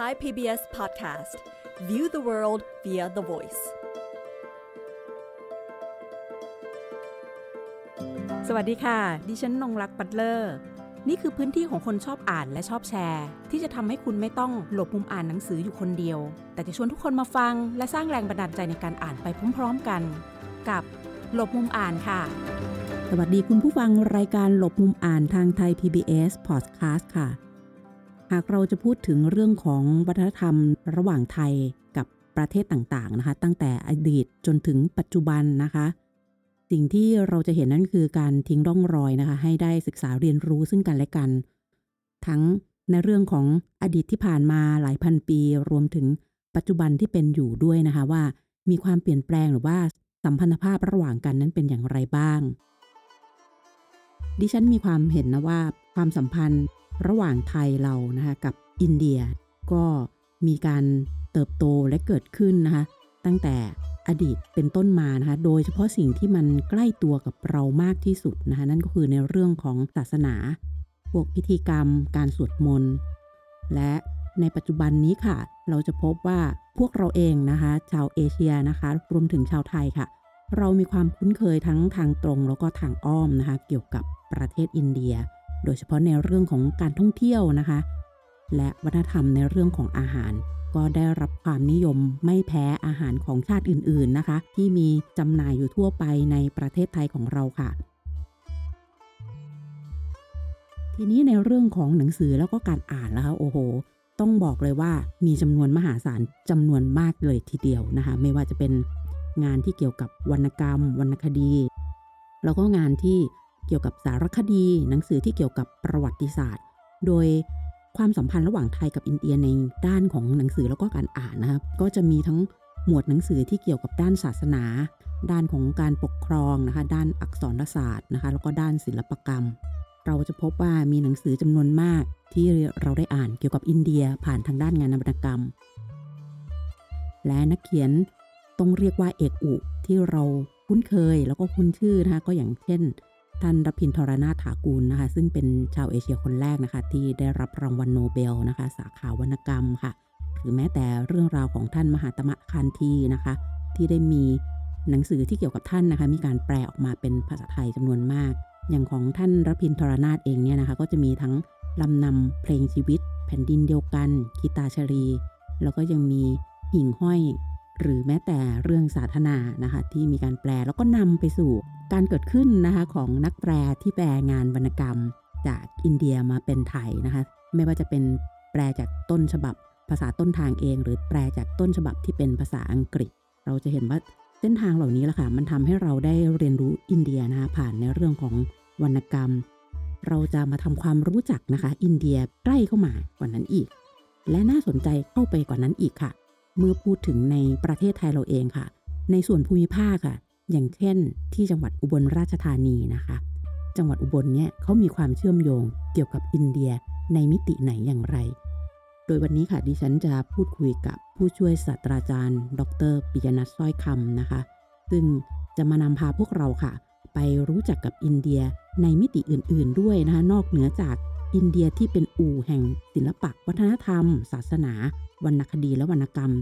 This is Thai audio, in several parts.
Thai PBS Podcast View the world via the voice สวัสดีค่ะ ดิฉันนงรักปัตเลอร์ นี่คือพื้นที่ของคนชอบอ่านและชอบแชร์ ที่จะทำให้คุณไม่ต้องหลบมุมอ่านหนังสืออยู่คนเดียว แต่จะชวนทุกคนมาฟัง และสร้างแรงบันดาลใจในการอ่านไปพร้อมๆกัน กับหลบมุมอ่านค่ะสวัสดีคุณผู้ฟังรายการหลบมุมอ่านทางไทย PBS Podcast ค่ะ หากเราจะพูดถึงเรื่องของวัฒนธรรมระหว่างไทยกับประเทศต่างๆนะคะ ตั้งแต่อดีตจนถึงปัจจุบันนะคะ สิ่งที่เราจะเห็นนั่นคือการทิ้งร่องรอยนะคะ ให้ได้ศึกษาเรียนรู้ซึ่งกันและกัน ทั้งในเรื่องของอดีตที่ผ่านมาหลายพันปี รวมถึงปัจจุบันที่เป็นอยู่ด้วยนะคะว่า มีความเปลี่ยนแปลงหรือว่าสัมพันธภาพระหว่างกันนั้นเป็นอย่างไรบ้าง ดิฉันมีความเห็นนะว่าความสัมพันธ์ ระหว่างไทยเรานะคะกับอินเดียก็มีการเติบโตและเกิดขึ้นนะคะตั้งแต่อดีตเป็นต้นมานะคะโดยเฉพาะสิ่งที่มันใกล้ตัวกับเรามากที่สุดนะคะนั่นก็คือในเรื่องของศาสนา พวกพิธีกรรม การสวดมนต์ และในปัจจุบันนี้ค่ะ เราจะพบว่าพวกเราเองนะคะ ชาวเอเชียนะคะ รวมถึงชาวไทยค่ะ เรามีความคุ้นเคยทั้งทางตรงแล้วก็ทางอ้อมนะคะ เกี่ยวกับประเทศอินเดีย โดยเฉพาะในเรื่องของการท่องเที่ยวนะคะ และวัฒนธรรมในเรื่องของอาหาร ก็ได้รับความนิยมไม่แพ้อาหารของชาติอื่นๆนะคะ ที่มีจำหน่ายอยู่ทั่วไปในประเทศไทยของเราค่ะ ทีนี้ในเรื่องของหนังสือแล้วก็การอ่านแล้วค่ะโอ้โหต้องบอกเลยว่ามีจำนวนมหาศาลจำนวนมากเลยทีเดียวนะคะ ไม่ว่าจะเป็นงานที่เกี่ยวกับวรรณกรรม วรรณคดี แล้วก็งานที่ เกี่ยวกับสารคดี หนังสือที่เกี่ยวกับประวัติศาสตร์ โดยความสัมพันธ์ระหว่างไทยกับอินเดียในด้านของหนังสือแล้วก็การอ่านนะครับ ก็จะมีทั้งหมวดหนังสือที่เกี่ยวกับด้านศาสนา ด้านของการปกครองนะคะ ด้านอักษรศาสตร์นะคะ แล้วก็ด้านศิลปกรรม เราจะพบว่ามีหนังสือจำนวนมากที่เราได้อ่านเกี่ยวกับอินเดียผ่านทางด้านงานวรรณกรรม และนักเขียนต้องเรียกว่าเอกอุที่เราคุ้นเคยแล้วก็คุ้นชื่อนะคะก็อย่างเช่น ท่านรัพินทรนาถากูลนะคะ ซึ่งเป็นชาวเอเชียคนแรกนะคะ ที่ได้รับรางวัลโนเบลนะคะ สาขาวรรณกรรมค่ะ หรือแม้แต่เรื่องราวของท่านมหาตมะคานทีนะคะ ที่ได้มีหนังสือที่เกี่ยวกับท่านนะคะ มีการแปลออกมาเป็นภาษาไทยจำนวนมาก อย่างของท่านรพินทรนาถเองเนี่ยนะคะ ก็จะมีทั้งลำนำเพลงชีวิต แผ่นดินเดียวกันกีตาชรี แล้วก็ยังมีหิ่งห้อย หรือแม้แต่เรื่องสาธนานะคะที่มีการแปลแล้วก็นำไปสู่การเกิดขึ้นนะคะของนักแปลที่แปลงานวรรณกรรม จากอินเดียมาเป็นไทยนะคะไม่ว่าจะเป็นแปลจากต้นฉบับภาษาต้นทางเอง หรือแปลจากต้นฉบับที่เป็นภาษาอังกฤษ เราจะเห็นว่าเส้นทางเหล่านี้แหละค่ะมันทำให้เราได้เรียนรู้อินเดียนะคะผ่านในเรื่องของวรรณกรรม เราจะมาทำความรู้จักนะคะ อินเดียใกล้เข้ามากว่านั้นอีก และน่าสนใจเข้าไปกว่านั้นอีกค่ะ เมื่อพูดถึงในประเทศไทยเราเองค่ะ ในส่วนภูมิภาคค่ะ อย่างเช่น ที่จังหวัดอุบลราชธานีนะคะ จังหวัดอุบลเนี่ยเขามีความเชื่อมโยงเกี่ยวกับอินเดียในมิติไหนอย่างไร โดยวันนี้ค่ะดิฉันจะพูดคุยกับผู้ช่วยศาสตราจารย์ ดรปิยนัทสร้อยคำนะคะ ซึ่งจะมานำพาพวกเราค่ะ ไปรู้จักกับอินเดียในมิติอื่น ๆ ด้วยนะคะ นอกเหนือจากอินเดียที่เป็นอู่แห่งศิลปะวัฒนธรรม ศาสนา วรรณคดีและวรรณกรรม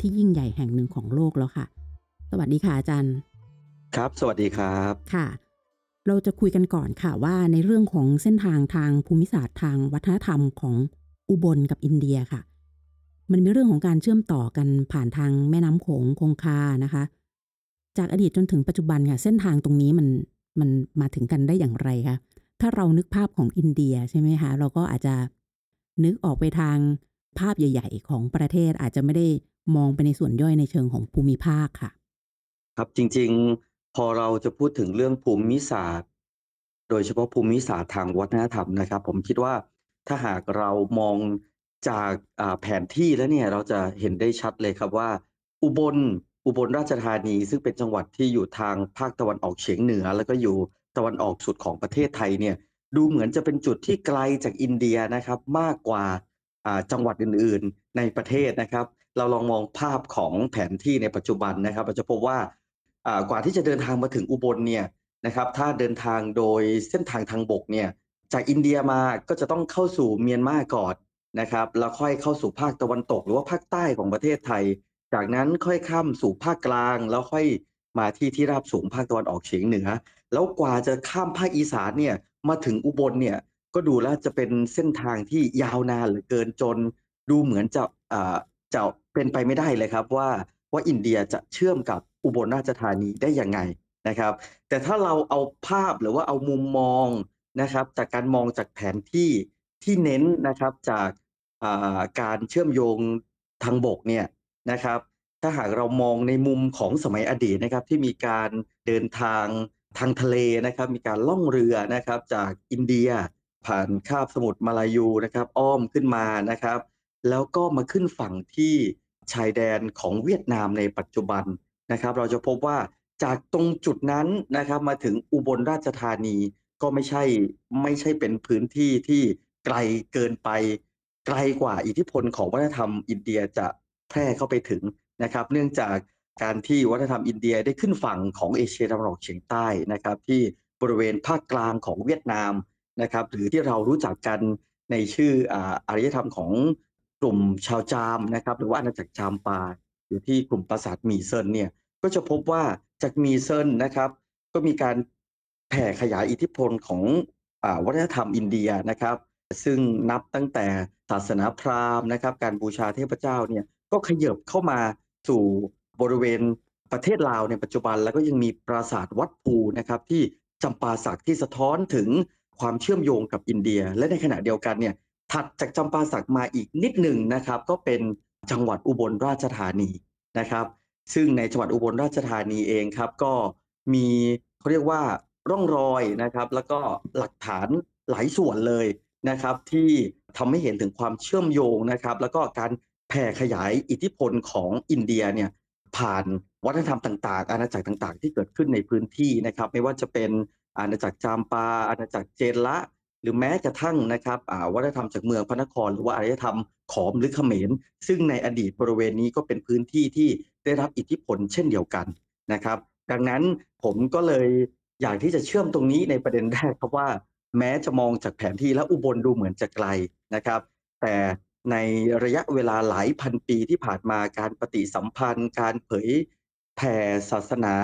ที่ยิ่งใหญ่แห่งหนึ่งของโลกแล้วค่ะ สวัสดีค่ะอาจารย์ ครับ สวัสดีครับค่ะ เราจะคุยกันก่อนค่ะว่าในเรื่องของเส้นทางทางภูมิศาสตร์ทางวัฒนธรรมของอุบลกับอินเดียค่ะ มันมีเรื่องของการเชื่อมต่อกันผ่านทางแม่น้ำโขงคงคานะคะ จากอดีตจนถึงปัจจุบันค่ะ เส้นทางตรงนี้มันมันมาถึงกันได้อย่างไรคะถ้าเรานึกภาพของอินเดียใช่ไหมคะเราก็อาจจะนึกออกไปทาง ภาพใหญ่ ๆ ของประเทศอาจจะไม่ได้มองไปในส่วนย่อยในเชิงของภูมิภาคค่ะ ครับจริงๆพอเราจะพูดถึงเรื่องภูมิศาสตร์ โดยเฉพาะภูมิศาสตร์ทางวัฒนธรรมนะครับ ผมคิดว่าถ้าหากเรามองจากแผนที่แล้วเนี่ยเราจะเห็นได้ชัดเลยครับว่า อุบลอุบลราชธานีซึ่งเป็นจังหวัดที่อยู่ทางภาคตะวันออกเฉียงเหนือ แล้วก็อยู่ตะวันออกสุดของประเทศไทยเนี่ยดูเหมือนจะเป็นจุดที่ไกลจากอินเดียนะครับ มากกว่า จังหวัดอื่นๆ ในประเทศนะครับ เราลองมองภาพของแผนที่ในปัจจุบันนะครับเราจะพบว่ากว่าที่จะเดินทางมาถึงอุบลเนี่ยนะครับ ถ้าเดินทางโดยเส้นทางทางบกเนี่ยจากอินเดียมาก็จะต้องเข้าสู่เมียนมาก่อนนะครับแล้วค่อยเข้าสู่ภาคตะวันตก หรือว่าภาคใต้ของประเทศไทย จากนั้นค่อยข้ามสู่ภาคกลาง แล้วค่อยมาที่ที่ราบสูงภาคตะวันออกเฉียงเหนือ แล้วกว่าจะข้ามภาคอีสานเนี่ยมาถึงอุบลเนี่ย ก็ดูแล้วจะเป็นเส้นทางที่ยาวนานเหลือเกินจน ดูเหมือนจะอ่าจะเป็นไปไม่ได้เลยครับว่าว่าอินเดียจะเชื่อมกับอุบลราชธานีได้ยังไงนะครับ แต่ถ้าเราเอาภาพหรือว่าเอามุมมองนะครับ จากการมองจากแผนที่ที่เน้นนะครับจากการเชื่อมโยงทางบกเนี่ยนะครับ ถ้าหากเรามองในมุมของสมัยอดีตนะครับที่มีการเดินทางทางทะเลนะครับ มีการล่องเรือนะครับจากอินเดีย ผ่านคาบสมุทรมาลายูนะครับ อ้อมขึ้นมานะครับ แล้วก็มาขึ้นฝั่งที่ชายแดนของเวียดนามในปัจจุบันนะครับ เราจะพบว่าจากตรงจุดนั้นนะครับมาถึงอุบลราชธานีก็ไม่ใช่ไม่ใช่เป็นพื้นที่ที่ไกลเกินไป ไกลกว่าอิทธิพลของวัฒนธรรมอินเดียจะแพร่เข้าไปถึงนะครับ เนื่องจากการที่วัฒนธรรมอินเดียได้ขึ้นฝั่งของเอเชียตะวันออกเฉียงใต้นะครับ ที่บริเวณภาคกลางของเวียดนาม นะครับหรือที่เรารู้จักกันในชื่ออาอารยธรรมของกลุ่มชาวจามนะครับหรือว่าอาณาจักรจามปาอยู่ที่กลุ่มปราสาทมีเซินเนี่ยก็จะพบว่าจากมีเซินนะครับ ก็มีการแผ่ขยายอิทธิพลของอวัฒนธรรมอินเดียนะครับ ซึ่งนับตั้งแต่ศาสนาพราหมณ์นะครับ การบูชาเทพเจ้าเนี่ยก็ขยับเข้ามาสู่บริเวณประเทศลาวในปัจจุบัน แล้วก็ยังมีปราสาทวัดภูนะครับที่จำปาสักที่สะท้อนถึง ความเชื่อมโยงกับอินเดีย และในขณะเดียวกันเนี่ยถัดจากจำปาสักมาอีกนิดหนึ่งนะครับ ก็เป็นจังหวัดอุบลราชธานีนะครับ ซึ่งในจังหวัดอุบลราชธานีเองครับ ก็มีเขาเรียกว่าร่องรอยนะครับ แล้วก็หลักฐานหลายส่วนเลยนะครับ ที่ทำให้เห็นถึงความเชื่อมโยงนะครับ แล้วก็การแผ่ขยายอิทธิพลของอินเดียเนี่ยผ่านวัฒนธรรมต่าง ๆ อาณาจักรต่าง ๆ ที่เกิดขึ้นในพื้นที่นะครับ ไม่ว่าจะเป็น อาณาจักรจามปา อาณาจักรเจนละ หรือแม้กระทั่งนะครับอาวัฒนธรรมจากเมืองพระนคร หรือว่าอารยธรรมขอมหรือเขมร ซึ่งในอดีตบริเวณนี้ก็เป็นพื้นที่ที่ได้รับอิทธิพลเช่นเดียวกันนะครับ ดังนั้นผมก็เลยอยากที่จะเชื่อมตรงนี้ในประเด็นแรกครับว่า แม้จะมองจากแผนที่แล้วอุบลดูเหมือนจะไกลนะครับ แต่ในระยะเวลาหลายพันปีที่ผ่านมาการปฏิสัมพันธ์ การเผยแผ่ศาสนา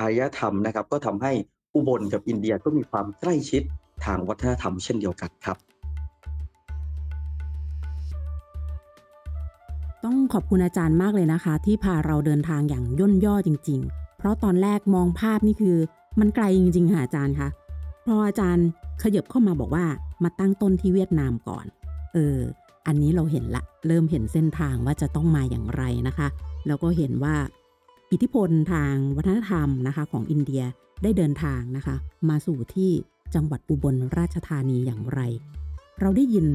อารยธรรมนะครับ ก็ทำให้ อุบลกับอินเดียก็มีความใกล้ชิดทางวัฒนธรรมเช่นเดียวกันครับ ต้องขอบคุณอาจารย์มากเลยนะคะ ที่พาเราเดินทางอย่างย่นย่อจริง ๆ เพราะตอนแรกมองภาพนี่คือ มันไกลจริงๆค่ะอาจารย์คะพออาจารย์ขยับเข้ามาบอกว่ามาตั้งต้นที่เวียดนามก่อน เออ อันนี้เราเห็นละ เริ่มเห็นเส้นทางว่าจะต้องมาอย่างไรนะคะ แล้วก็เห็นว่าอิทธิพลทางวัฒนธรรมนะคะของอินเดีย ได้เดินทางนะคะ มาสู่ที่จังหวัดอุบลราชธานีอย่างไร เราได้ยิน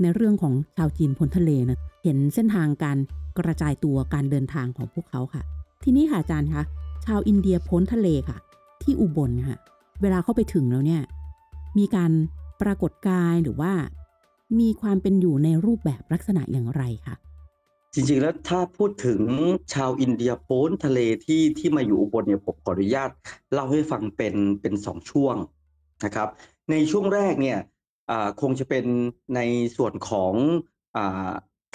ในเรื่องของชาวจีนพ้นทะเลนะเห็นเส้นทางการกระจายตัวการเดินทางของพวกเขาค่ะ ทีนี้ค่ะอาจารย์คะชาวอินเดียพ้นทะเลค่ะ ที่อุบลค่ะ เวลาเข้าไปถึงแล้วเนี่ยมีการปรากฏกายหรือว่า มีความเป็นอยู่ในรูปแบบลักษณะอย่างไรคะ จริงๆแล้วถ้าพูดถึงชาวอินเดียโพ้นทะเลที่ที่มาอยู่อุบลเนี่ยผมขออนุญาตเล่าให้ฟังเป็นเป็นสองช่วงนะครับ ในช่วงแรกเนี่ยคงจะเป็นในส่วนของอ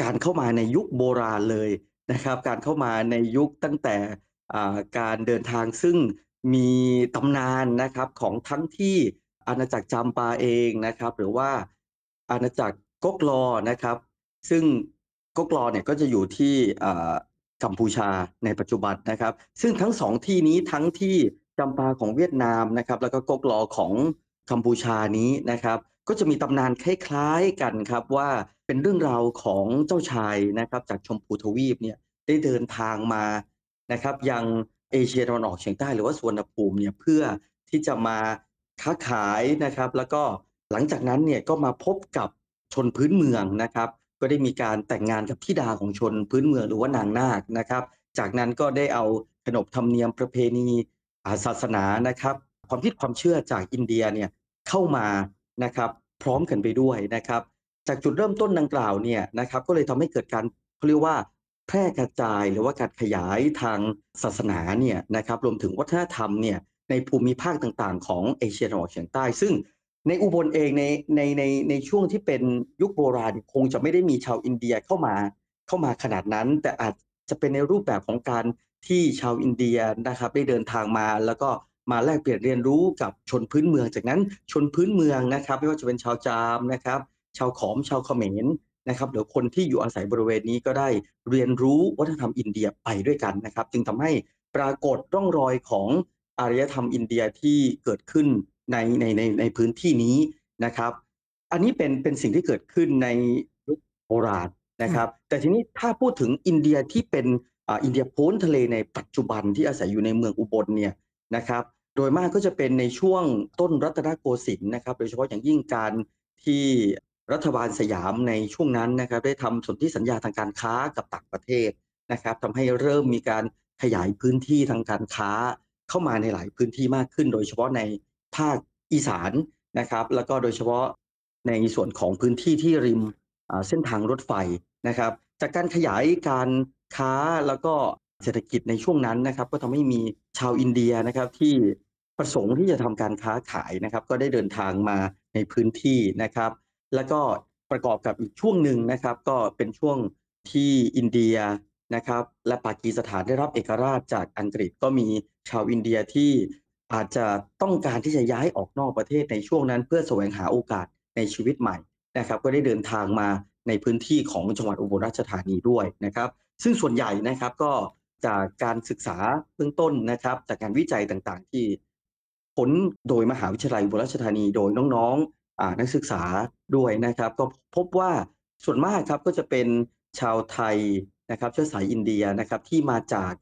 การเข้ามาในยุคโบราณเลยนะครับ การเข้ามาในยุคตั้งแต่การเดินทางซึ่งมีตำนานนะครับของทั้งที่อาณาจักรจามปาเองนะครับ หรือว่าอาณาจักรก๊กลอนะครับ ซึ่ง ก๊กลอเนี่ยก็จะอยู่ที่อ่ากัมพูชาในปัจจุบันนะครับ ซึ่งทั้งสองที่นี้ทั้งที่จำปาของเวียดนามนะครับ แล้วก็กกลอของกัมพูชานี้นะครับ ก็จะมีตำนานคล้ายๆกันครับว่าเป็นเรื่องราวของเจ้าชายนะครับจากชมพูทวีปเนี่ยได้เดินทางมานะครับ ยังเอเชียตะวันออกเฉียงใต้หรือว่าสวนภูมิเนี่ยเพื่อที่จะมาค้าขายนะครับ แล้วก็หลังจากนั้นเนี่ยก็มาพบกับชนพื้นเมืองนะครับ ก็ได้มีการแต่งงานกับธิดาของชนพื้นเมืองหรือว่านางนาคนะครับ จากนั้นก็ได้เอาขนบธรรมเนียมประเพณีาศาสนานะครับ ความคิดความเชื่อจากอินเดียเนี่ยเข้ามานะครับพร้อมกันไปด้วยนะครับ จากจุดเริ่มต้นดังกล่าวเนี่ยนะครับก็เลยทำให้เกิดการเขาเรียกว่าแพร่กระจายหรือว่าการขยายทางศาสนาเนี่ยนะครับรวมถึงวัฒนธรรมเนี่ยในภูมิภาคต่างๆ ของเอเชียตะวันออกเฉียงใต้ ซึ่ง ในอุบลเองในในในในช่วงที่เป็นยุคโบราณคงจะไม่ได้มีชาวอินเดียเข้ามาเข้ามาขนาดนั้น แต่อาจจะเป็นในรูปแบบของการที่ชาวอินเดียนะครับได้เดินทางมา แล้วก็มาแลกเปลี่ยนเรียนรู้กับชนพื้นเมือง จากนั้นชนพื้นเมืองนะครับ ไม่ว่าจะเป็นชาวจามนะครับ ชาวขอมชาวเขมรนะครับหรือคนที่อยู่อาศัยบริเวณนี้ก็ได้เรียนรู้วัฒนธรรมอินเดียไปด้วยกันนะครับ จึงทำให้ปรากฏร่องรอยของอารยธรรมอินเดียที่เกิดขึ้น ในในในในพื้นที่นี้นะครับ อันนี้เป็นเป็นสิ่งที่เกิดขึ้นในยุคโบราณนะครับ แต่ทีนี้ถ้าพูดถึงอินเดียที่เป็นอ่าอินเดียพ้นทะเลในปัจจุบันที่อาศัยอยู่ในเมืองอุบลเนี่ยนะครับ โดยมากก็จะเป็นในช่วงต้นรัตนโกสินทร์นะครับ โดยเฉพาะอย่างยิ่งการที่รัฐบาลสยามในช่วงนั้นนะครับ ได้ทำสนธิสัญญาทางการค้ากับต่างประเทศนะครับทำให้เริ่มมีการขยายพื้นที่ทางการค้าเข้ามาในหลายพื้นที่มากขึ้น โดยเฉพาะใน ภาคอีสานนะครับ แล้วก็โดยเฉพาะในส่วนของพื้นที่ที่ริมเส้นทางรถไฟนะครับ จากการขยายการค้าแล้วก็เศรษฐกิจในช่วงนั้นนะครับ ก็ทำให้มีชาวอินเดียนะครับที่ประสงค์ที่จะทำการค้าขายนะครับ ก็ได้เดินทางมาในพื้นที่นะครับ แล้วก็ประกอบกับอีกช่วงหนึ่งนะครับ ก็เป็นช่วงที่อินเดียนะครับ และปากีสถานได้รับเอกราชจากอังกฤษก็มีชาวอินเดียที่ อาจจะต้องการที่จะย้ายออกนอกประเทศในช่วงนั้น เพื่อแสวงหาโอกาสในชีวิตใหม่นะครับ ก็ได้เดินทางมาในพื้นที่ของจังหวัดอุบลราชธานีด้วยนะครับ ซึ่งส่วนใหญ่นะครับก็จากการศึกษาเบื้องต้นนะครับ จากการวิจัยต่างๆ ที่ผลโดยมหาวิทยาลัยอุบลราชธานีโดยน้องๆนักศึกษาด้วยนะครับ ก็พบว่าส่วนมากครับก็จะเป็นชาวไทยนะครับเชื้อสายอินเดียนะครับที่มาจาก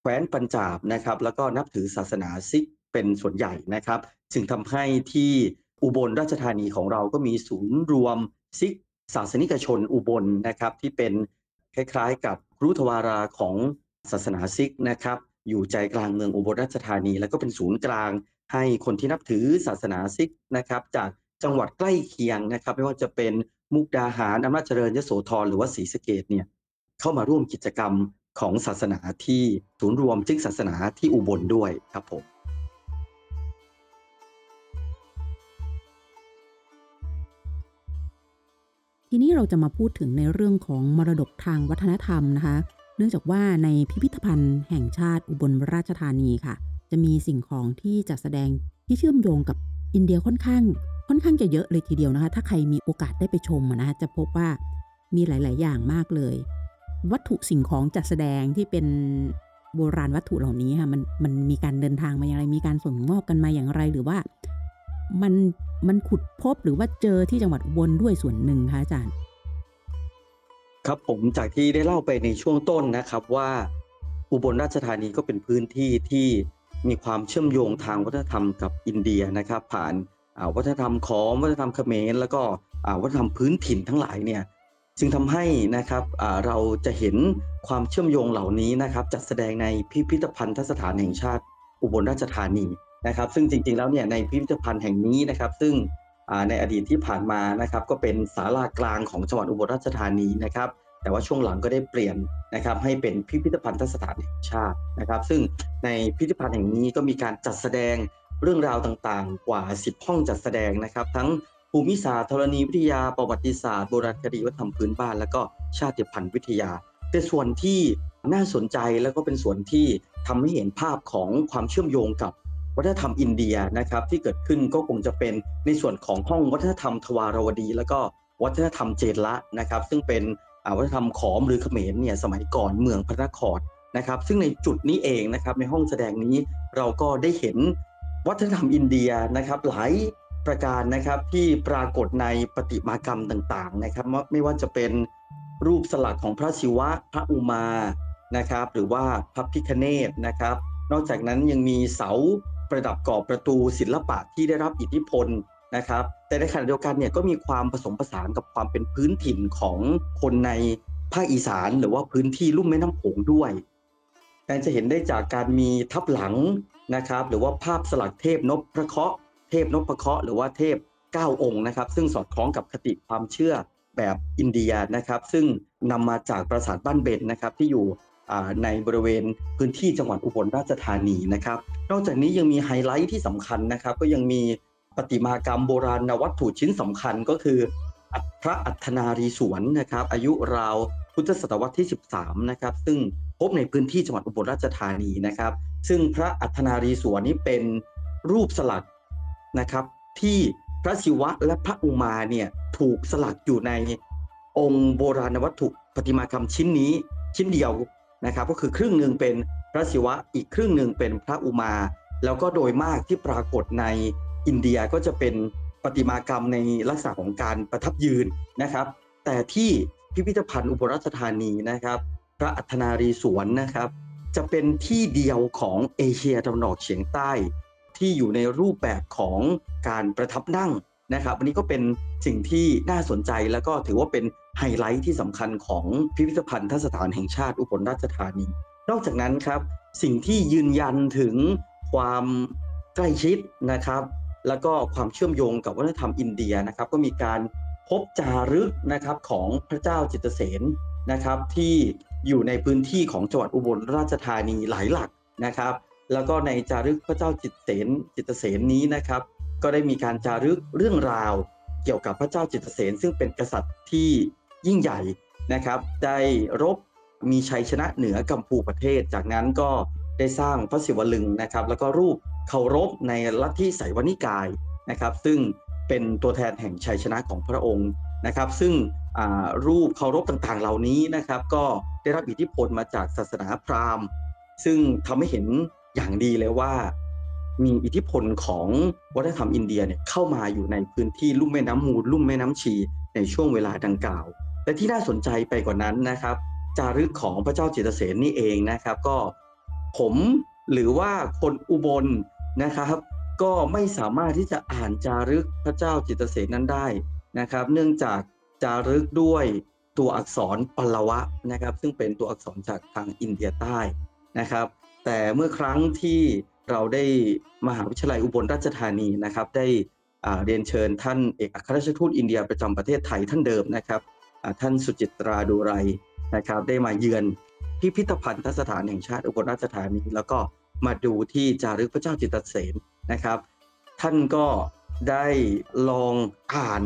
แคว้นปัญจาบนะครับ แล้วก็นับถือศาสนาซิกข์ เป็นส่วนใหญ่นะครับจึงทำให้ที่อุบลราชธานีของเราก็มีศูนย์รวมซิกข์ศาสนิกชนอุบลนะครับ ที่เป็นคล้ายๆ กับคุรุทวาราของศาสนาซิกข์นะครับ อยู่ใจกลางเมืองอุบลราชธานี แล้วก็เป็นศูนย์กลาง ให้คนที่นับถือศาสนาซิกข์นะครับ จากจังหวัดใกล้เคียงนะครับ ไม่ว่าจะเป็นมุกดาหารอำนาจเจริญยโสธรหรือว่าศรีสะเกดเนี่ยเข้ามาร่วมกิจกรรมของศาสนาที่ศูนย์รวมซิกศาสนาที่อุบลด้วยครับผม ทีนี้เราจะมาพูดถึงในเรื่องของมรดกทางวัฒนธรรมนะคะ เนื่องจากว่าในพิพิธภัณฑ์แห่งชาติอุบลราชธานีค่ะ จะมีสิ่งของที่จัดแสดงที่เชื่อมโยงกับอินเดียค่อนข้าง ค่อนข้างจะเยอะเลยทีเดียวนะคะ ถ้าใครมีโอกาสได้ไปชมนะคะจะพบว่ามีหลาย ๆ อย่างมากเลย วัตถุสิ่งของจัดแสดงที่เป็นโบราณวัตถุเหล่านี้ค่ะมันมันมีการเดินทางมาอย่างไรมีการส่งมอบกันมาอย่างไรหรือว่า มันมันขุดพบหรือว่าเจอที่จังหวัดอุบลด้วยส่วนหนึ่งคะอาจารย์ ครับผมจากที่ได้เล่าไปในช่วงต้นนะครับว่า อุบลราชธานีก็เป็นพื้นที่ที่มีความเชื่อมโยงทางวัฒนธรรมกับอินเดียนะครับ ผ่านวัฒนธรรมขอมวัฒนธรรมเขมร แล้วก็วัฒนธรรมพื้นถิ่นทั้งหลายเนี่ยจึงทำให้นะครับเราจะเห็นความเชื่อมโยงเหล่านี้นะครับ จัดแสดงในพิพิธภัณฑสถานแห่งชาติอุบลราชธานี นะครับ ซึ่งจริงๆแล้วเนี่ยในพิพิธภัณฑ์แห่งนี้นะครับ ซึ่งในอดีตที่ผ่านมานะครับ ก็เป็นศาลากลางของจังหวัดอุบลราชธานีนะครับ แต่ว่าช่วงหลังก็ได้เปลี่ยนนะครับให้เป็นพิพิธภัณฑสถานแห่งชาตินะครับ ซึ่งในพิพิธภัณฑ์แห่งนี้ก็มีการจัดแสดงเรื่องราวต่างๆ กว่า 10 ห้องจัดแสดงนะครับ ทั้งภูมิศาสตร์ธรณีวิทยา ประวัติศาสตร์โบราณคดีวัฒนธรรมพื้นบ้าน แล้วก็ชาติพันธุ์วิทยา เป็นส่วนที่น่าสนใจแล้วก็เป็นส่วนที่ทำให้เห็นภาพของความเชื่อมโยงกับ วัฒนธรรมอินเดียนะครับที่เกิดขึ้นก็คงจะเป็นในส่วนของห้องวัฒนธรรมทวารวดี แล้วก็วัฒนธรรมเจนละนะครับ ซึ่งเป็นวัฒนธรรมขอมหรือเขมรเนี่ยสมัยก่อนเมืองพระนครนะครับ ซึ่งในจุดนี้เองนะครับในห้องแสดงนี้เราก็ได้เห็นวัฒนธรรมอินเดียนะครับหลายประการนะครับที่ปรากฏในประติมากรรมต่างๆนะครับไม่ว่าจะเป็นรูปสลักของพระศิวะพระอุมานะครับ หรือว่าพระพิคเนตนะครับ นอกจากนั้นยังมีเสา ประดับกรอบประตูศิลปะที่ได้รับอิทธิพลนะครับ แต่ในขณะเดียวกันเนี่ยก็มีความผสมผสานกับความเป็นพื้นถิ่นของคนในภาคอีสานหรือว่าพื้นที่ลุ่มแม่น้ำโขงด้วยการจะเห็นได้จากการมีทับหลังนะครับ หรือว่าภาพสลักเทพนพพระเคราะห์เทพนพพระเคราะห์หรือว่าเทพเก้าองค์นะครับ ซึ่งสอดคล้องกับคติความเชื่อแบบอินเดียนะครับ ซึ่งนำมาจากปราสาทบ้านเบนนะครับ ที่อยู่ ในบริเวณพื้นที่จังหวัดอุบลราชธานีนะครับ นอกจากนี้ยังมีไฮไลท์ที่สำคัญนะครับ ก็ยังมีประติมากรรมโบราณวัตถุชิ้นสำคัญก็คือพระอัฐนารีสวนนะครับ อายุราวพุทธศตวรรษที่ 13 นะครับ ซึ่งพบในพื้นที่จังหวัดอุบลราชธานีนะครับ ซึ่งพระอัฐนารีสวนนี้เป็นรูปสลักนะครับที่พระศิวะและพระอุมาเนี่ยถูกสลักอยู่ในองค์โบราณวัตถุประติมากรรมชิ้นนี้ชิ้นเดียว นะครับก็คือครึ่งหนึ่งเป็นพระศิวะอีกครึ่งหนึ่งเป็นพระอุมา แล้วก็โดยมากที่ปรากฏในอินเดียก็จะเป็นประติมากรรมในลักษณะของการประทับยืนนะครับ แต่ที่พิพิธภัณฑ์อุบลราชธานีนะครับ พระอัฐนารีสวนนะครับ จะเป็นที่เดียวของเอเชียตะวันออกเฉียงใต้ ที่อยู่ในรูปแบบของการประทับนั่งนะครับอันนี้ก็เป็นสิ่งที่น่าสนใจแล้วก็ถือว่าเป็น ไฮไลท์ที่สำคัญของพิพิธภัณฑ์ทัศถานแห่งชาติอุบลราชธานี นอกจากนั้นครับ สิ่งที่ยืนยันถึงความใกล้ชิดนะครับ แล้วก็ความเชื่อมโยงกับวัฒนธรรมอินเดียนะครับ ก็มีการพบจารึกนะครับของพระเจ้าจิตเสนนะครับ ที่อยู่ในพื้นที่ของจังหวัดอุบลราชธานีหลายหลักนะครับ แล้วก็ในจารึกพระเจ้าจิตเสนจิตเสนนี้นะครับ ก็ได้มีการจารึกเรื่องราวเกี่ยวกับพระเจ้าจิตเสนซึ่งเป็นกษัตริย์ที่ ยิ่งใหญ่นะครับ ได้รบมีชัยชนะเหนือกัมพูประเทศ จากนั้นก็ได้สร้างพระศิวลึงนะครับ แล้วก็รูปเคารพในลัทธิไสยวนิกายนะครับ ซึ่งเป็นตัวแทนแห่งชัยชนะของพระองค์นะครับ ซึ่งรูปเคารพต่างๆ เหล่านี้นะครับ ก็ได้รับอิทธิพลมาจากศาสนาพราหมณ์ ซึ่งทำให้เห็นอย่างดีเลยว่า มีอิทธิพลของวัฒนธรรมอินเดียเนี่ยเข้ามาอยู่ในพื้นที่ลุ่มแม่น้ำมูล ลุ่มแม่น้ำชีในช่วงเวลาดังกล่าว และที่น่าสนใจไปกว่านั้นนะครับ จารึกของพระเจ้าจิตเสนนี่เองนะครับ ก็ผมหรือว่าคนอุบลนะครับ ก็ไม่สามารถที่จะอ่านจารึกพระเจ้าจิตเสนนั้นได้นะครับ เนื่องจากจารึกด้วยตัวอักษรปลวะนะครับ ซึ่งเป็นตัวอักษรจากทางอินเดียใต้นะครับ แต่เมื่อครั้งที่เราได้มหาวิทยาลัยอุบลราชธานีนะครับ ได้เรียนเชิญท่านเอกอัครราชทูตอินเดียประจำประเทศไทยท่านเดิมนะครับ ท่านสุจิตราดูไรนะครับ ได้มาเยือนพิพิธภัณฑ์สถานแห่งชาติอุบลราชธานีแล้วก็มาดูที่จารึกพระเจ้าจิตรเสนนะครับ ท่านก็ได้ลองอ่าน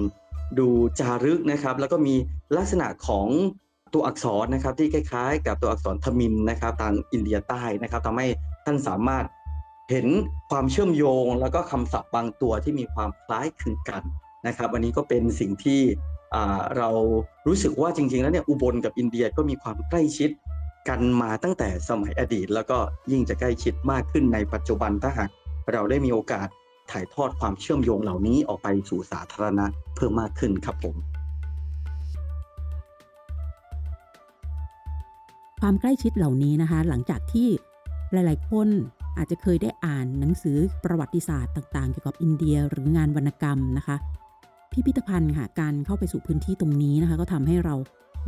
ดูจารึกนะครับ แล้วก็มีลักษณะของตัวอักษรนะครับที่คล้ายๆ กับตัวอักษรทมินนะครับทางอินเดียใต้นะครับทำให้ท่านสามารถเห็นความเชื่อมโยง แล้วก็คำศัพท์บางตัวที่มีความคล้ายคลึงกันนะครับอันนี้ก็เป็นสิ่งที่ เรารู้สึกว่าจริง ๆ แล้วเนี่ยอุบลกับอินเดียก็มีความใกล้ชิดกันมาตั้งแต่สมัยอดีต แล้วก็ยิ่งจะใกล้ชิดมากขึ้นในปัจจุบันถ้าหากเราได้มีโอกาสถ่ายทอดความเชื่อมโยงเหล่านี้ออกไปสู่สาธารณะเพิ่มมากขึ้นครับผมความใกล้ชิดเหล่านี้นะคะ หลังจากที่หลาย ๆ คนอาจจะเคยได้อ่านหนังสือประวัติศาสตร์ต่าง ๆ เกี่ยวกับอินเดียหรืองานวรรณกรรมนะคะ พิพิธภัณฑ์ค่ะ การเข้าไปสู่พื้นที่ตรงนี้นะคะ ก็ทำให้เรา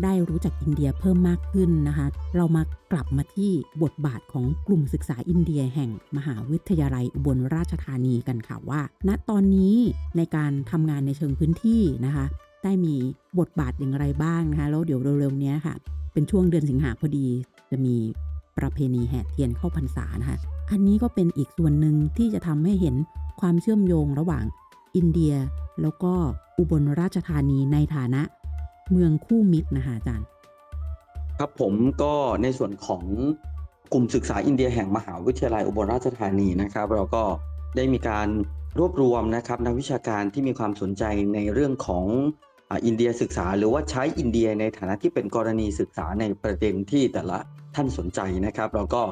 ได้รู้จักอินเดียเพิ่มมากขึ้นนะคะ เรามากลับมาที่บทบาทของกลุ่มศึกษาอินเดียแห่งมหาวิทยาลัยอุบลราชธานีกันค่ะว่า ณตอนนี้ในการทำงานในเชิงพื้นที่นะคะ ได้มีบทบาทอย่างไรบ้างนะคะ แล้วเดี๋ยวเร็วๆนี้ค่ะ เป็นช่วงเดือนสิงหาพอดี จะมีประเพณีแห่เทียนเข้าพรรษานะคะ อันนี้ก็เป็นอีกส่วนหนึ่งที่จะทำให้เห็นความเชื่อมโยงระหว่างอินเดีย แล้วก็อุบลราชธานีในฐานะเมืองคู่มิตรนะคะอาจารย์ ครับผมก็ในส่วนของกลุ่มศึกษาอินเดียแห่งมหาวิทยาลัยอุบลราชธานีนะครับ เราก็ได้มีการรวบรวมนะครับนักวิชาการที่มีความสนใจในเรื่องของอินเดียศึกษา หรือว่าใช้อินเดียในฐานะที่เป็นกรณีศึกษาในประเด็นที่แต่ละท่านสนใจนะครับ เราก็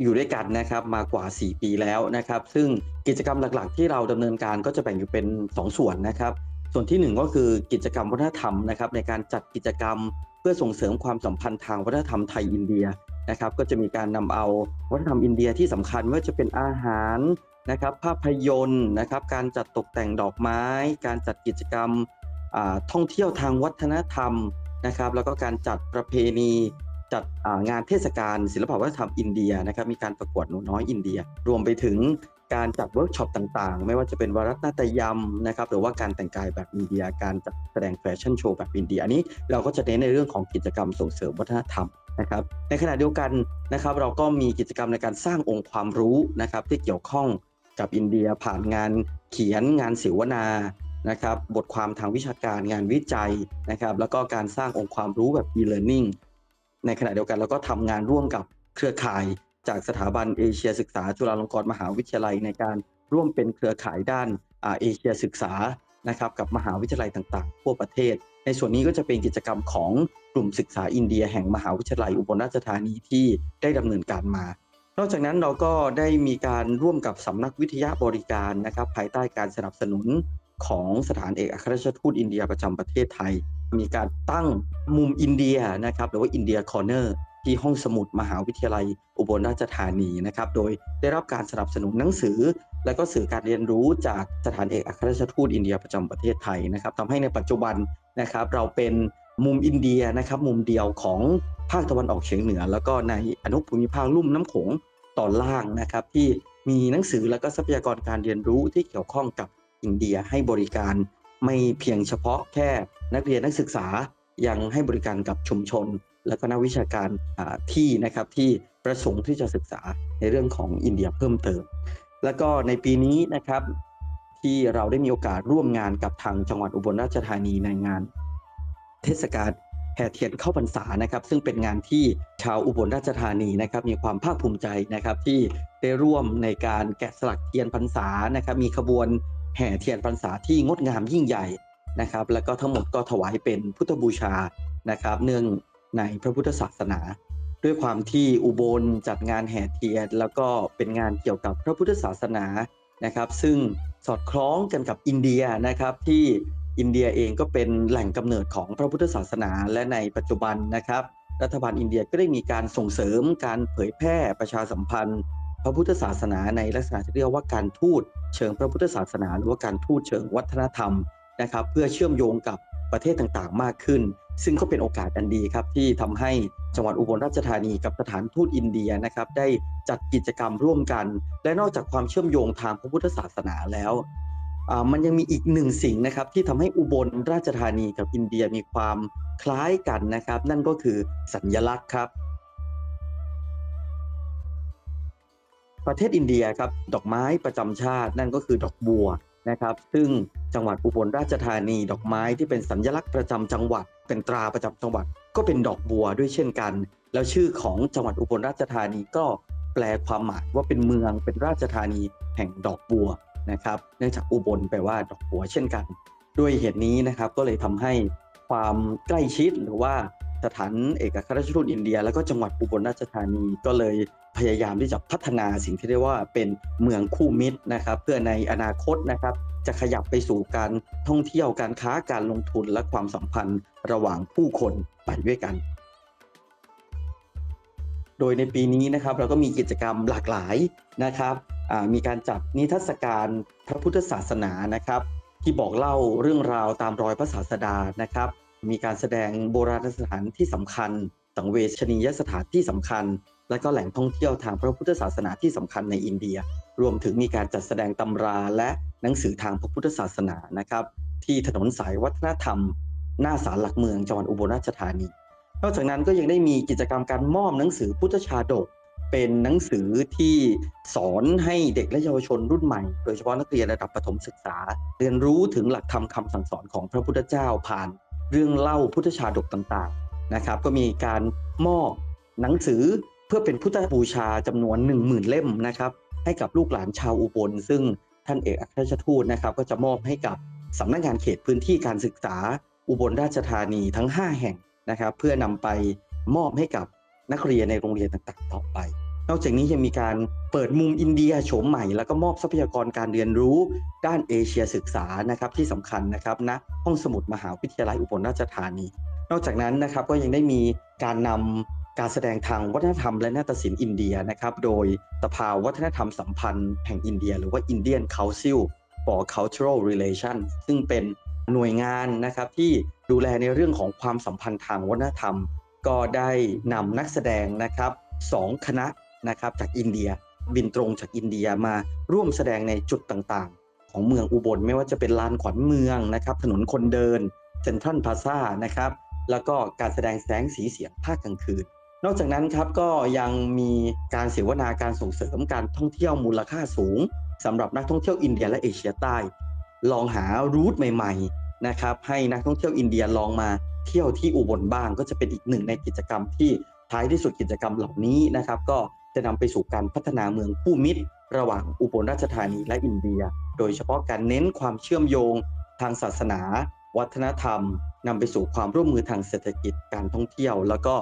อยู่ด้วยกันนะครับมากว่า 4 ปีแล้วนะครับ ซึ่งกิจกรรมหลักๆ ที่เราดำเนินการก็จะแบ่งอยู่เป็น 2 ส่วนนะครับ ส่วนที่ 1 ก็คือกิจกรรมวัฒนธรรมนะครับในการจัดกิจกรรมเพื่อส่งเสริมความสัมพันธ์ทางวัฒนธรรมไทยอินเดียนะครับ ก็จะมีการนำเอาวัฒนธรรมอินเดียที่สำคัญว่าจะเป็นอาหารนะครับ ภาพยนตร์นะครับ การจัดตกแต่งดอกไม้ การจัดกิจกรรมท่องเที่ยวทางวัฒนธรรมนะครับ แล้วก็การจัดประเพณี จัดงานเทศกาลศิลปวัฒนธรรมอินเดียนะครับมีการประกวดหนูน้อยอินเดีย รวมไปถึงการจัดเวิร์กช็อปต่างๆ ไม่ว่าจะเป็นภารตนาฏยัมนะครับหรือว่าการแต่งกายแบบอินเดีย การจัดแสดงแฟชั่นโชว์แบบอินเดียอันนี้เราก็จะเน้นในเรื่องของกิจกรรมส่งเสริมวัฒนธรรมนะครับในขณะเดียวกันนะครับเราก็มีกิจกรรมในการสร้างองค์ความรู้นะครับที่เกี่ยวข้องกับอินเดียผ่านงานเขียนงานเสวนานะครับบทความทางวิชาการงานวิจัยนะครับแล้วก็การสร้างองค์ความรู้แบบ e-learning ในขณะเดียวกันเราก็ทำงานร่วมกับเครือข่ายจากสถาบันเอเชียศึกษา จุฬาลงกรณ์มหาวิทยาลัย ในการร่วมเป็นเครือข่ายด้านเอเชียศึกษานะครับกับมหาวิทยาลัยต่างๆ ทั่วประเทศ ในส่วนนี้ก็จะเป็นกิจกรรมของกลุ่มศึกษาอินเดียแห่งมหาวิทยาลัยอุบลราชธานีที่ได้ดำเนินการมา นอกจากนั้นเราก็ได้มีการร่วมกับสำนักวิทยาบริการนะครับภายใต้การสนับสนุนของสถานเอกอัครราชทูตอินเดียประจำประเทศไทย มีการตั้งมุมอินเดียนะครับหรือว่า India Corner ที่ห้องสมุดมหาวิทยาลัยอุบลราชธานีนะครับโดยได้รับการสนับสนุนหนังสือ และก็สื่อการเรียนรู้จากสถานเอกอัครราชทูตอินเดียประจำประเทศไทยนะครับทำให้ในปัจจุบันนะครับเราเป็นมุมอินเดียนะครับมุมเดียวของภาคตะวันออกเฉียงเหนือ แล้วก็ในอนุภูมิภาคลุ่มน้ำโขงตอนล่างนะครับที่มีหนังสือและก็ทรัพยากรการเรียนรู้ที่เกี่ยวข้องกับอินเดียให้บริการ ไม่เพียงเฉพาะแค่นักเรียนนักศึกษายังให้บริการกับชุมชน และก็นักวิชาการที่นะครับที่ประสงค์ที่จะศึกษาในเรื่องของอินเดียเพิ่มเติม แล้วก็ในปีนี้นะครับที่เราได้มีโอกาสร่วมงานกับทางจังหวัดอุบลราชธานีในงาน เทศกาลแห่เทียนเข้าพรรษานะครับ ซึ่งเป็นงานที่ชาวอุบลราชธานีนะครับ มีความภาคภูมิใจนะครับที่ได้ร่วมในการแกะสลักเทียนพรรษานะครับ มีขบวน แห่เทียนพรรษาที่งดงามยิ่งใหญ่นะครับ แล้วก็ทั้งหมดก็ถวายเป็นพุทธบูชานะครับ เนื่องในพระพุทธศาสนา ด้วยความที่อุบลจัดงานแห่เทียน แล้วก็เป็นงานเกี่ยวกับพระพุทธศาสนานะครับ ซึ่งสอดคล้องกันกับอินเดียนะครับที่อินเดียเองก็เป็นแหล่งกำเนิดของพระพุทธศาสนาและในปัจจุบันนะครับ รัฐบาลอินเดียก็ได้มีการส่งเสริมการเผยแพร่ประชาสัมพันธ์ ระพุทธศาสนาในลักษณะที่เรียกว่าการทูตเชิงพระพุทธศาสนา หรือว่าการทูตเชิงวัฒนธรรมนะครับ เพื่อเชื่อมโยงกับประเทศต่างๆ มากขึ้น ซึ่งก็เป็นโอกาสอันดีครับที่ทำให้จังหวัดอุบลราชธานีกับสถานทูตอินเดียนะครับได้จัดกิจกรรมร่วมกัน และนอกจากความเชื่อมโยงทางพระพุทธศาสนาแล้วมันยังมีอีกหนึ่งสิ่งนะครับที่ทำให้อุบลราชธานีกับอินเดียมีความคล้ายกันนะครับ นั่นก็คือสัญญลักษณ์ครับ ประเทศอินเดียครับดอกไม้ประจำชาตินั่นก็คือดอกบัวนะครับ ซึ่งจังหวัดอุบลราชธานี ดอกไม้ที่เป็นสัญลักษณ์ประจำจังหวัด เป็นตราประจำจังหวัด ก็เป็นดอกบัวด้วยเช่นกัน แล้วชื่อของจังหวัดอุบลราชธานีก็แปลความหมายว่าเป็นเมืองเป็นราชธานีแห่งดอกบัวนะครับเนื่องจากอุบลแปลว่าดอกบัวเช่นกัน ด้วยเหตุนี้นะครับก็เลยทำให้ความใกล้ชิดหรือว่า สถานเอกอัครราชทูตอินเดีย แล้วก็จังหวัดอุบลราชธานีก็เลยพยายามที่จะพัฒนาสิ่งที่เรียกว่าเป็นเมืองคู่มิตรนะครับเพื่อในอนาคตนะครับจะขยับไปสู่การท่องเที่ยวการค้าการลงทุนและความสัมพันธ์ระหว่างผู้คนไปด้วยกัน โดยในปีนี้นะครับเราก็มีกิจกรรมหลากหลายนะครับมีการจัดนิทรรศการพระพุทธศาสนานะครับ ที่บอกเล่าเรื่องราวตามรอยพระศาสดานะครับ มีการแสดงโบราณสถานที่สำคัญ สังเวชนียสถานที่สำคัญ และก็แหล่งท่องเที่ยวทางพระพุทธศาสนาที่สำคัญในอินเดีย รวมถึงมีการจัดแสดงตำราและหนังสือทางพระพุทธศาสนานะครับ ที่ถนนสายวัฒนธรรม หน้าศาลหลักเมืองจังหวัดอุบลราชธานี นอกจากนั้นก็ยังได้มีกิจกรรมการมอบหนังสือพุทธชาดกเป็นหนังสือที่สอนให้เด็กและเยาวชนรุ่นใหม่ โดยเฉพาะนักเรียนระดับประถมศึกษา เรียนรู้ถึงหลักธรรมคาสั่งสอนของพระพุทธเจ้าผ่าน เรื่องเล่าพุทธชาดกต่างๆนะครับ ก็มีการมอบหนังสือเพื่อเป็นพุทธบูชาจำนวน 1 0,000 เล่มนะครับ ให้กับลูกหลานชาวอุบล ซึ่งท่านเอกอัครราชทูตนะครับ ก็จะมอบให้กับสำนักงานเขตพื้นที่การศึกษาอุบลราชธานีทั้ง 5 แห่งนะครับ เพื่อนำไปมอบให้กับนักเรียนในโรงเรียนต่างๆ ต่อไป นอกจากนี้ยังมีการเปิดมุมอินเดียโฉมใหม่ แล้วก็มอบทรัพยากรการเรียนรู้ด้านเอเชียศึกษานะครับที่สำคัญนะครับณนะห้องสมุดมหาวิทยาลัยอุบลราชธานี นอกจากนั้นนะครับก็ยังได้มีการนำการแสดงทางวัฒนธรรมและนาฏศิลป์อินเดียนะครับโดยสภาวัฒนธรรมสัมพันธ์แห่งอินเดีย หรือว่า Indian Council for Cultural Relations ซึ่งเป็นหน่วยงานนะครับที่ดูแลในเรื่องของความสัมพันธ์ทางวัฒนธรรม ก็ได้นำนักแสดงนะครับสองคณะ นะครับจากอินเดียบินตรงจากอินเดียมาร่วมแสดงในจุดต่างๆ ของเมืองอุบลไม่ว่าจะเป็นลานขวัญเมืองนะครับถนนคนเดินเซ็นทรัลพาซานะครับแล้วก็การแสดงแสงสีเสียงภาคกลางคืน นอกจากนั้นครับก็ยังมีการเสวนาการส่งเสริมการท่องเที่ยวมูลค่าสูงสำหรับนักท่องเที่ยวอินเดียและเอเชียใต้ ลองหารูทใหม่ๆนะครับให้นักท่องเที่ยวอินเดียลองมาเที่ยวที่อุบลบ้าง ก็จะเป็นอีกหนึ่งในกิจกรรมที่ท้ายที่สุดกิจกรรมเหล่านี้นะครับ ก็ จะนำไปสู่การพัฒนาเมืองผู้มิตร ระหว่างอุบลราชธานีและอินเดีย โดยเฉพาะการเน้นความเชื่อมโยงทางศาสนา วัฒนธรรมนำไปสู่ความร่วมมือทางเศรษฐกิจการท่องเที่ยว แล้วก็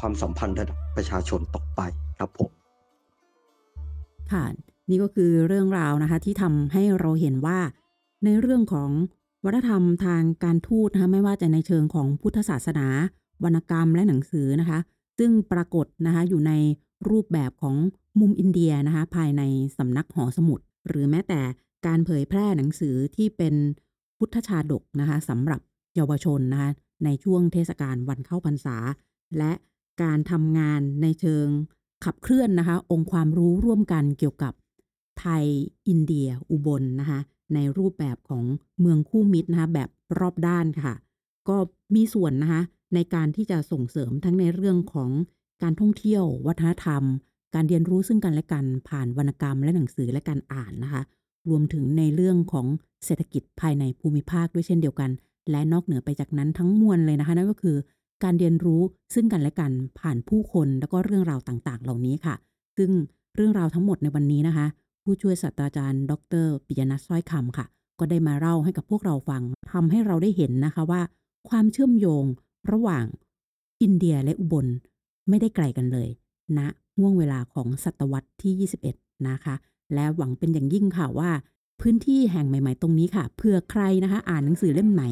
ความสัมพันธ์ระดับประชาชนต่อไปครับผมค่ะนี่ก็คือเรื่องราวนะคะที่ทำให้เราเห็นว่าในเรื่องของวัฒนธรรมทางการทูตนะคะไม่ว่าจะในเชิงของพุทธศาสนา วรรณกรรมและหนังสือนะคะ ซึ่งปรากฏนะคะอยู่ใน รูปแบบของมุมอินเดียนะคะภายในสำนักหอสมุด หรือแม้แต่การเผยแพร่หนังสือที่เป็นพุทธชาดกนะคะสำหรับเยาวชนนะคะในช่วงเทศกาลวันเข้าพรรษา และการทำงานในเชิงขับเคลื่อนนะคะองค์ความรู้ร่วมกันเกี่ยวกับไทยอินเดียอุบลนะคะในรูปแบบของเมืองคู่มิตรนะคะแบบรอบด้านค่ะ ก็มีส่วนนะคะในการที่จะส่งเสริมทั้งในเรื่องของ การท่องเที่ยว วัฒนธรรม การเรียนรู้ซึ่งกันและกันผ่านวรรณกรรมและหนังสือและการอ่านนะคะ รวมถึงในเรื่องของเศรษฐกิจภายในภูมิภาคด้วยเช่นเดียวกัน และนอกเหนือไปจากนั้นทั้งมวลเลยนะคะ นั่นก็คือ การเรียนรู้ซึ่งกันและกันผ่านผู้คนแล้วก็เรื่องราวต่างๆ เหล่านี้ค่ะ ซึ่งเรื่องราวทั้งหมดในวันนี้นะคะ ผู้ช่วยศาสตราจารย์ ดรปิยนัทสร้อยคำค่ะ ก็ได้มาเล่าให้กับพวกเราฟังทำให้เราได้เห็นนะคะว่า ความเชื่อมโยงระหว่างอินเดียและอุบล ไม่ได้ไกลกันเลยณนะห่วงเวลาของศตวรรษที่ 21 นะคะ และหวังเป็นอย่างยิ่งค่ะว่า พื้นที่แห่งใหม่ ๆ ตรงนี้ค่ะเผื่อใครนะคะ อ่านหนังสือเล่มไหน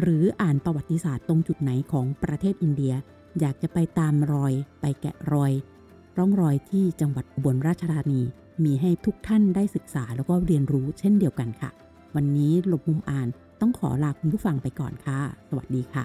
หรืออ่านประวัติศาสตร์ตรงจุดไหนของประเทศอินเดีย อยากจะไปตามรอยไปแกะรอย ร่องรอยที่จังหวัดอุบลราชธานี มีให้ทุกท่านได้ศึกษาแล้วก็เรียนรู้เช่นเดียวกันค่ะ วันนี้หลบมุมอ่านต้องขอลาคุณผู้ฟังไปก่อนค่ะ สวัสดีค่ะ